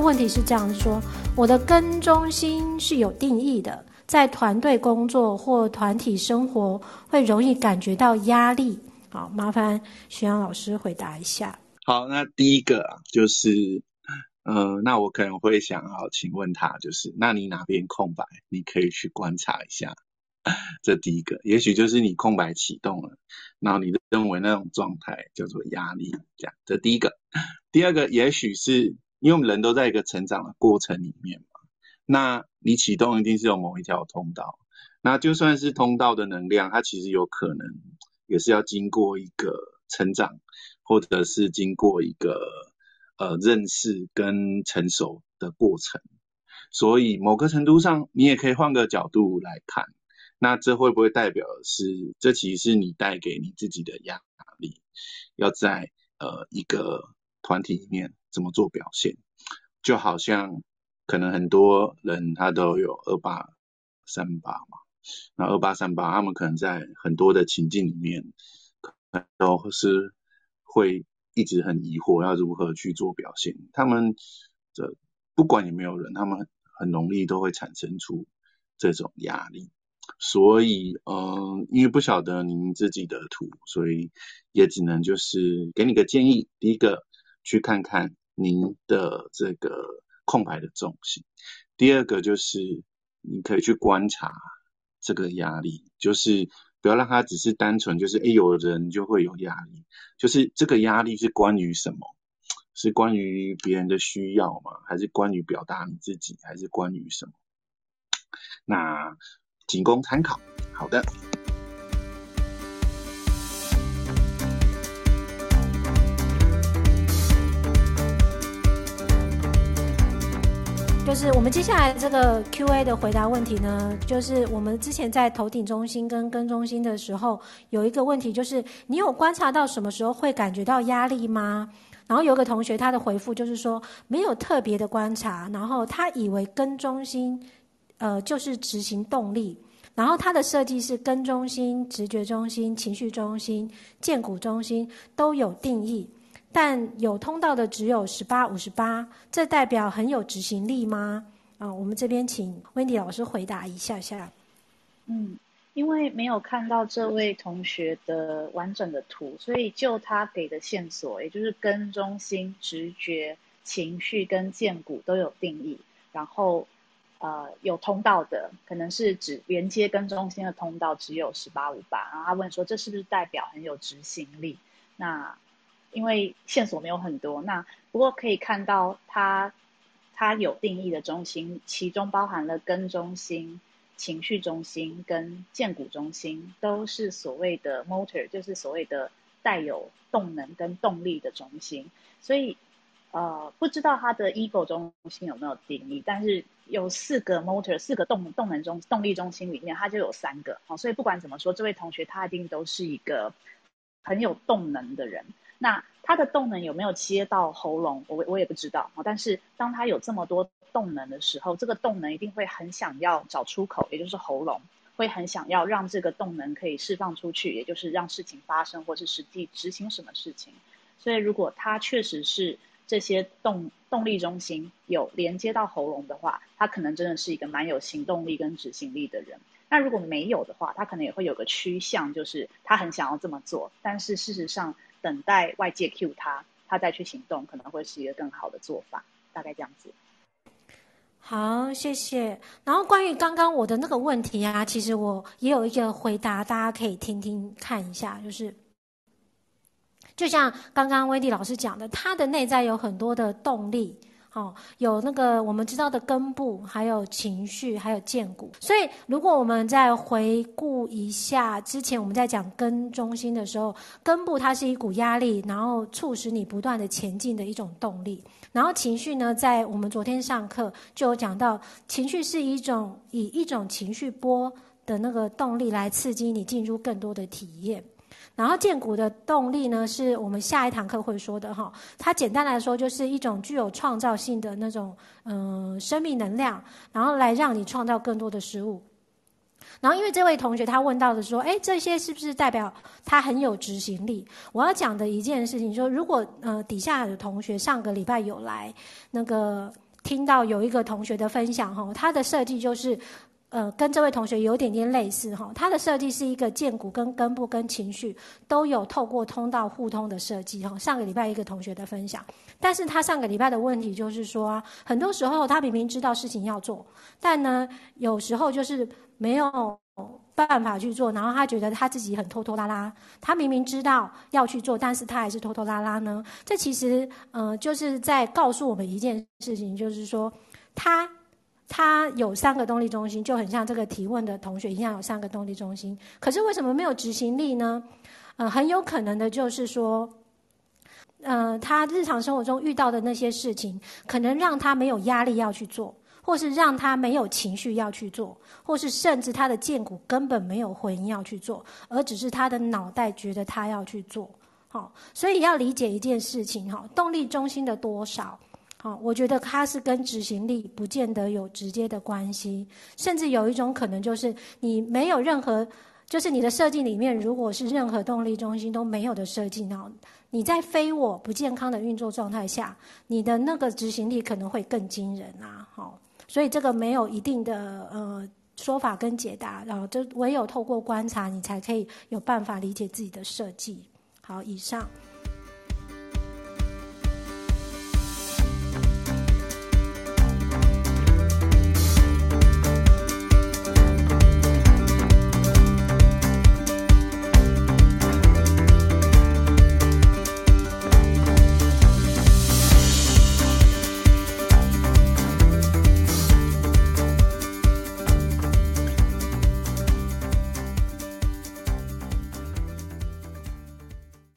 问题是这样说：我的跟中心是有定义的，在团队工作或团体生活会容易感觉到压力。好，麻烦徐阳老师回答一下。好，那第一个啊，就是，呃，那我可能会想好请问他，就是，那你哪边空白？你可以去观察一下。这第一个，也许就是你空白启动了，然后你认为那种状态叫做压力，这样。这第一个，第二个，也许是因为我们人都在一个成长的过程里面嘛，那你启动一定是有某一条通道，那就算是通道的能量，它其实有可能也是要经过一个成长，或者是经过一个呃认识跟成熟的过程，所以某个程度上，你也可以换个角度来看。那这会不会代表是，这其实是你带给你自己的压力，要在呃一个团体里面怎么做表现？就好像可能很多人他都有二八三八嘛，那二八三八他们可能在很多的情境里面，可能都是会一直很疑惑要如何去做表现。他们这不管有没有人，他们很很容易都会产生出这种压力。所以，嗯，因为不晓得您自己的图，所以也只能就是给你个建议。第一个，去看看您的这个空白的重心；第二个，就是你可以去观察这个压力，就是不要让它只是单纯就是，诶，有人就会有压力，就是这个压力是关于什么？是关于别人的需要吗？还是关于表达你自己？还是关于什么？那。仅供参考。好的，就是我们接下来这个 Q&A 的回答问题呢，就是我们之前在头顶中心跟根中心的时候，有一个问题，就是你有观察到什么时候会感觉到压力吗？然后有个同学他的回复就是说没有特别的观察，然后他以为跟中心。呃，就是执行动力，然后它的设计是跟中心、直觉中心、情绪中心、荐骨中心都有定义，但有通道的只有十八、五十八，这代表很有执行力吗？啊、我们这边请 Wendy 老师回答一下下。嗯，因为没有看到这位同学的完整的图，所以就他给的线索，也就是跟中心、直觉、情绪跟荐骨都有定义，然后。呃，有通道的可能是指连接跟中心的通道只有十八五八，然后他问说，这是不是代表很有执行力？那因为线索没有很多，那不过可以看到他他有定义的中心，其中包含了根中心、情绪中心跟建骨中心，都是所谓的 motor，就是所谓的带有动能跟动力的中心，所以。呃，不知道他的 ego 中心有没有定义，但是有四个 motor，四个动动能中动力中心里面，它就有三个，好，所以不管怎么说，这位同学他一定都是一个很有动能的人。那他的动能有没有切到喉咙，我我也不知道啊，但是当他有这么多动能的时候，这个动能一定会很想要找出口，也就是喉咙，会很想要让这个动能可以释放出去，也就是让事情发生，或是实际执行什么事情。所以如果他确实是。这些动动力中心有连接到喉咙的话，他可能真的是一个蛮有行动力跟执行力的人。那如果没有的话，他可能也会有个趋向，就是他很想要这么做，但是事实上等待外界 cue 他，他再去行动，可能会是一个更好的做法。大概这样子。好，谢谢。然后关于刚刚我的那个问题啊，其实我也有一个回答，大家可以听听看一下，就是。就像刚刚威迪老师讲的，他的内在有很多的动力，好，有那个我们知道的根部，还有情绪，还有荐骨。所以，如果我们再回顾一下之前我们在讲根中心的时候，根部它是一股压力，然后促使你不断的前进的一种动力。然后情绪呢，在我们昨天上课就有讲到，情绪是一种以一种情绪波的那个动力来刺激你进入更多的体验。然后荐骨的动力呢，是我们下一堂课会说的哈。它简单来说，就是一种具有创造性的那种嗯、生命能量，然后来让你创造更多的事物。然后因为这位同学他问到的说，哎，这些是不是代表他很有执行力？我要讲的一件事情说，如果呃底下的同学上个礼拜有来那个。听到有一个同学的分享哈，他的设计就是。呃，跟这位同学有点点类似哈，他的设计是一个荐骨跟根部跟情绪都有透过通道互通的设计哈。上个礼拜一个同学的分享，但是他上个礼拜的问题就是说，很多时候他明明知道事情要做，但呢，有时候就是没有办法去做，然后他觉得他自己很拖拖拉拉，他明明知道要去做，但是他还是拖拖拉拉呢。这其实呃，就是在告诉我们一件事情，就是说他。他有三个动力中心，就很像这个提问的同学一样，有三个动力中心。可是为什么没有执行力呢？呃，很有可能的就是说，呃，他日常生活中遇到的那些事情，可能让他没有压力要去做，或是让他没有情绪要去做，或是甚至他的荐骨根本没有回应要去做，而只是他的脑袋觉得他要去做。好，所以要理解一件事情哈，动力中心的多少。好，我觉得它是跟执行力不见得有直接的关系，甚至有一种可能就是你没有任何，就是你的设计里面如果是任何动力中心都没有的设计，那你在非我不健康的运作状态下，你的那个执行力可能会更惊人啊！好，所以这个没有一定的呃说法跟解答，然后就唯有透过观察，你才可以有办法理解自己的设计。好，以上。